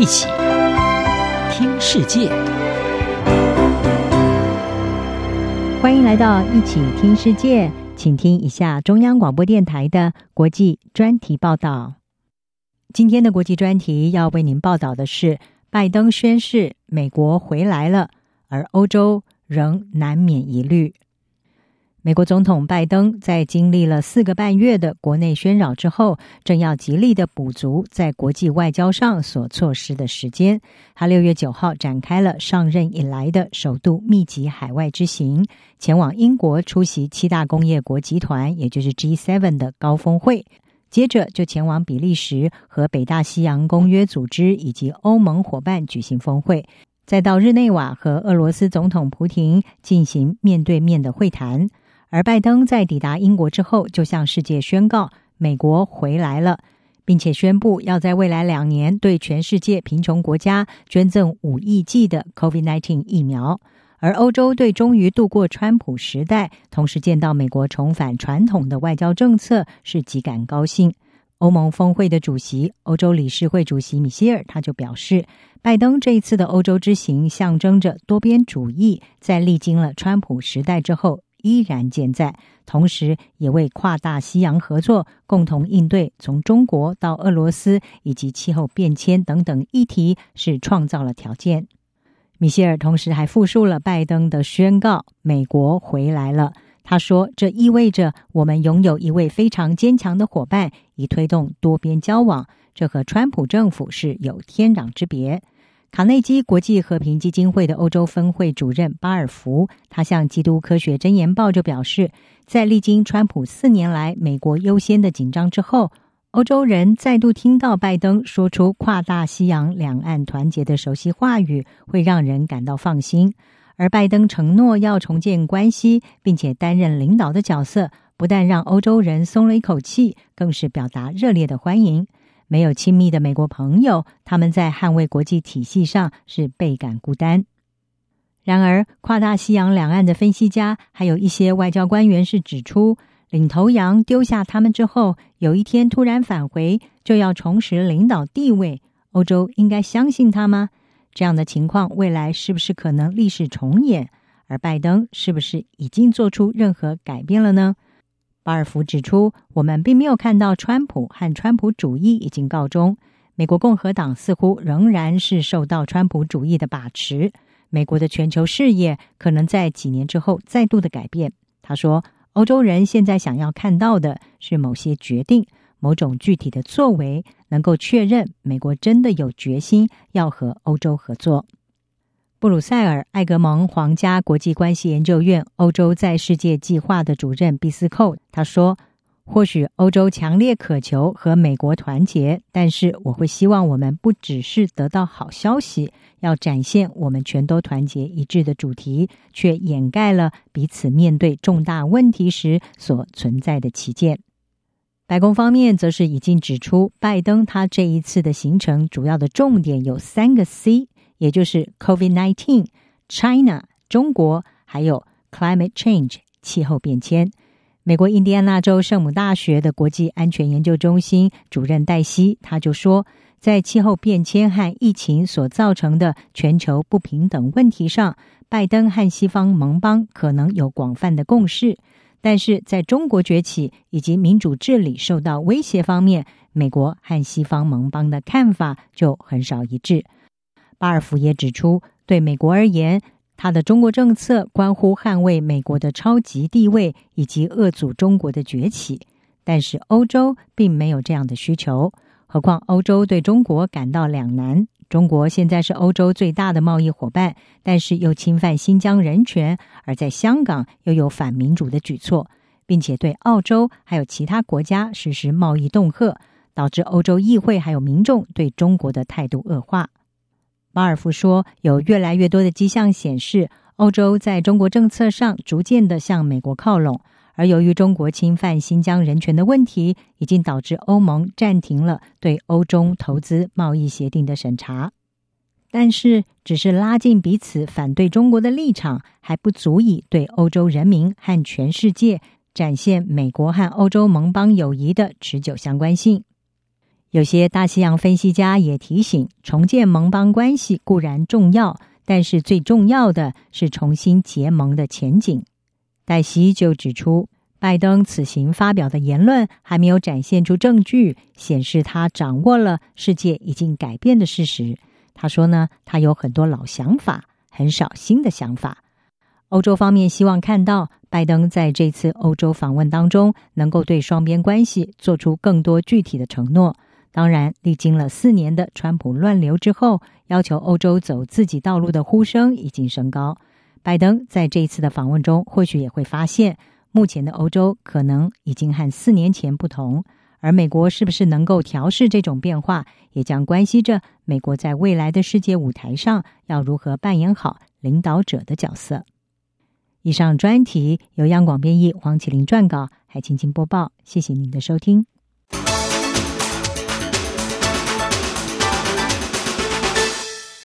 一起听世界，欢迎来到一起听世界，请听一下中央广播电台的国际专题报道。今天的国际专题要为您报道的是，拜登宣誓美国回来了，而欧洲仍难免疑虑。美国总统拜登在经历了四个半月的国内喧扰之后，正要极力的补足在国际外交上所错失的时间。他六月九号展开了上任以来的首度密集海外之行，前往英国出席七大工业国集团，也就是 G7 的高峰会。接着就前往比利时和北大西洋公约组织以及欧盟伙伴举行峰会，再到日内瓦和俄罗斯总统普廷进行面对面的会谈。而拜登在抵达英国之后，就向世界宣告美国回来了，并且宣布要在未来两年对全世界贫穷国家捐赠五亿剂的 COVID-19 疫苗。而欧洲对终于度过川普时代，同时见到美国重返传统的外交政策是极感高兴。欧盟峰会的主席、欧洲理事会主席米歇尔他就表示，拜登这一次的欧洲之行象征着多边主义在历经了川普时代之后。依然健在，同时也为跨大西洋合作、共同应对从中国到俄罗斯以及气候变迁等等议题是创造了条件。米歇尔同时还复述了拜登的宣告：“美国回来了。”他说：“这意味着我们拥有一位非常坚强的伙伴，以推动多边交往。这和川普政府是有天壤之别。”卡内基国际和平基金会的欧洲分会主任巴尔福，他向《基督科学箴言报》就表示，在历经川普四年来美国优先的紧张之后，欧洲人再度听到拜登说出跨大西洋两岸团结的熟悉话语，会让人感到放心。而拜登承诺要重建关系，并且担任领导的角色，不但让欧洲人松了一口气，更是表达热烈的欢迎。没有亲密的美国朋友，他们在捍卫国际体系上是倍感孤单。然而，跨大西洋两岸的分析家还有一些外交官员是指出，领头羊丢下他们之后，有一天突然返回，就要重拾领导地位。欧洲应该相信他吗？这样的情况，未来是不是可能历史重演？而拜登是不是已经做出任何改变了呢？巴尔福指出，我们并没有看到川普和川普主义已经告终。美国共和党似乎仍然是受到川普主义的把持。美国的全球视野可能在几年之后再度的改变。他说，欧洲人现在想要看到的是某些决定、某种具体的作为，能够确认美国真的有决心要和欧洲合作。布鲁塞尔艾格蒙皇家国际关系研究院欧洲在世界计划的主任毕斯寇他说：“或许欧洲强烈渴求和美国团结，但是我会希望我们不只是得到好消息，要展现我们全都团结一致的主题，却掩盖了彼此面对重大问题时所存在的歧见。”白宫方面则是已经指出，拜登他这一次的行程主要的重点有三个 C。也就是 COVID-19、China 中国，还有 Climate Change 气候变迁。美国印第安纳州圣母大学的国际安全研究中心主任戴西他就说，在气候变迁和疫情所造成的全球不平等问题上，拜登和西方盟邦可能有广泛的共识，但是在中国崛起以及民主治理受到威胁方面，美国和西方盟邦的看法就很少一致。巴尔福也指出，对美国而言，他的中国政策关乎捍卫美国的超级地位以及遏阻中国的崛起。但是欧洲并没有这样的需求，何况欧洲对中国感到两难：中国现在是欧洲最大的贸易伙伴，但是又侵犯新疆人权，而在香港又有反民主的举措，并且对澳洲还有其他国家实施贸易恫吓，导致欧洲议会还有民众对中国的态度恶化。巴尔夫说，有越来越多的迹象显示，欧洲在中国政策上逐渐的向美国靠拢。而由于中国侵犯新疆人权的问题，已经导致欧盟暂停了对欧中投资贸易协定的审查。但是，只是拉近彼此反对中国的立场，还不足以对欧洲人民和全世界展现美国和欧洲盟邦友谊的持久相关性。有些大西洋分析家也提醒，重建盟邦关系固然重要，但是最重要的是重新结盟的前景。黛西就指出，拜登此行发表的言论还没有展现出证据，显示他掌握了世界已经改变的事实。他说呢，他有很多老想法，很少新的想法。欧洲方面希望看到拜登在这次欧洲访问当中，能够对双边关系做出更多具体的承诺。当然，历经了四年的川普乱流之后，要求欧洲走自己道路的呼声已经升高。拜登在这一次的访问中，或许也会发现，目前的欧洲可能已经和四年前不同。而美国是不是能够调试这种变化，也将关系着美国在未来的世界舞台上要如何扮演好领导者的角色。以上专题由央广编译黄启麟撰稿，海青青播报。谢谢您的收听。